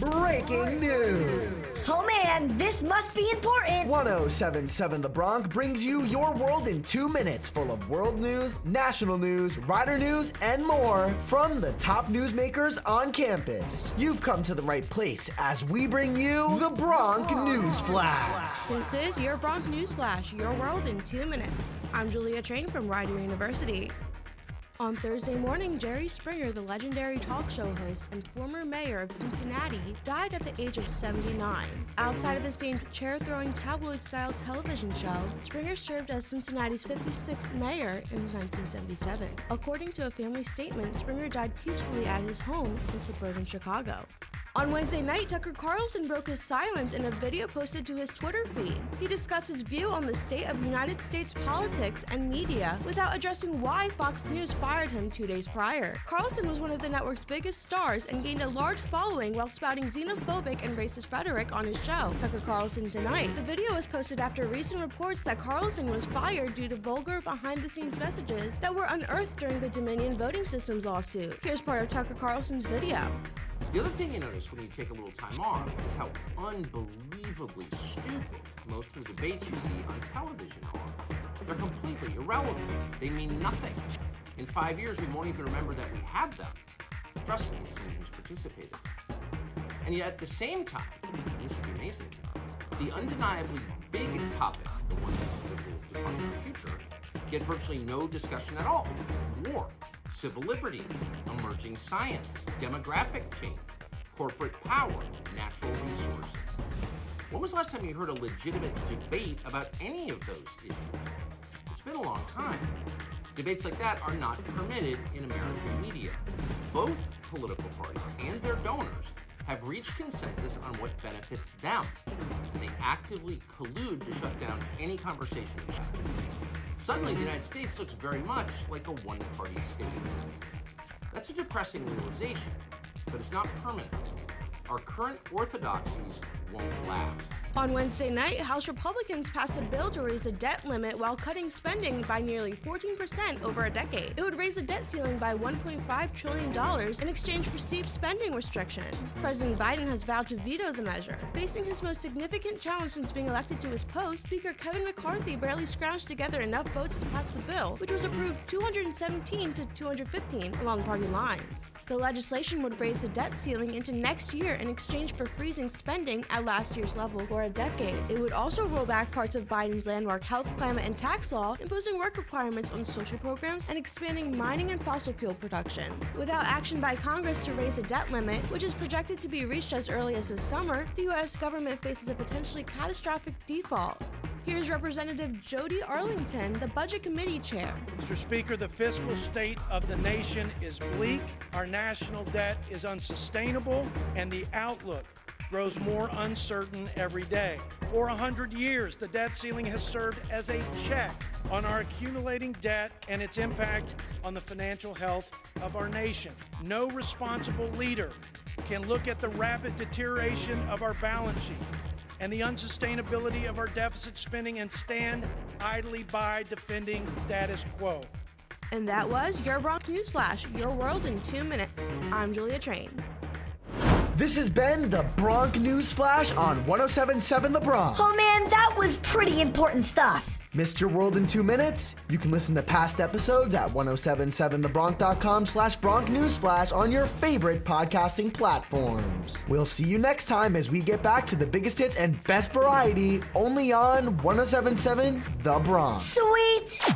Breaking news. Oh man, this must be important. 1077 The Bronc brings you your world in two minutes, full of world news, national news, rider news, and more from the top newsmakers on campus. You've come to the right place as we bring you the Bronc News Flash. This is your Bronc News Flash, your world in two minutes. I'm Julia Train from Rider University. On Thursday morning, Jerry Springer, the legendary talk show host and former mayor of Cincinnati, died at the age of 79. Outside of his famed chair throwing tabloid style television show, Springer served as Cincinnati's 56th mayor in 1977. According to a family statement, Springer died peacefully at his home in suburban Chicago. On Wednesday night, Tucker Carlson broke his silence in a video posted to his Twitter feed. He discussed his view on the state of United States politics and media without addressing why Fox News fired him two days prior. Carlson was one of the network's biggest stars and gained a large following while spouting xenophobic and racist rhetoric on his show. Tucker Carlson denied. The video was posted after recent reports that Carlson was fired due to vulgar behind the scenes messages that were unearthed during the Dominion voting systems lawsuit. Here's part of Tucker Carlson's video. The other thing you notice when you take a little time off is how unbelievably stupid most of the debates you see on television are. They're completely irrelevant. They mean nothing. In five years, we won't even remember that we had them. Trust me, it's someone who's participated. And yet, at the same time, this is the amazing thing, the undeniably big topics, the ones that will define our future, get virtually no discussion at all. War, civil liberties, emerging science, demographic change, corporate power, natural resources. When was the last time you heard a legitimate debate about any of those issues? It's been a long time. Debates like that are not permitted in American media. Both political parties and their donors have reached consensus on what benefits them, and they actively collude to shut down any conversation about it. Suddenly, the United States looks very much like a one party state. That's a depressing realization, but it's not permanent. Our current orthodoxies won't last. On Wednesday night, House Republicans passed a bill to raise the debt limit while cutting spending by nearly 14% over a decade. It would raise the debt ceiling by $1.5 trillion in exchange for steep spending restrictions. President Biden has vowed to veto the measure. Facing his most significant challenge since being elected to his post, Speaker Kevin McCarthy barely scrounged together enough votes to pass the bill, which was approved 217 to 215 along party lines. The legislation would raise the debt ceiling into next year in exchange for freezing spending at last year's level for a decade. It would also roll back parts of Biden's landmark health, climate, and tax law, imposing work requirements on social programs and expanding mining and fossil fuel production. Without action by Congress to raise the debt limit, which is projected to be reached as early as this summer, the U.S. government faces a potentially catastrophic default. Here's Representative Jodey Arrington, the Budget Committee Chair. Mr. Speaker, the fiscal state of the nation is bleak, our national debt is unsustainable, and the outlook grows more uncertain every day. For a hundred years, the debt ceiling has served as a check on our accumulating debt and its impact on the financial health of our nation. No responsible leader can look at the rapid deterioration of our balance sheet and the unsustainability of our deficit spending and stand idly by defending status quo. And that was your Bronc News Flash, your world in two minutes. I'm Julia Train. This has been the Bronc News Flash on 1077 The Bronc. Oh man, that was pretty important stuff. Missed your world in two minutes? You can listen to past episodes at 1077thebronc.com slash Bronc Newsflash on your favorite podcasting platforms. We'll see you next time as we get back to the biggest hits and best variety only on 1077 The Bronc. Sweet.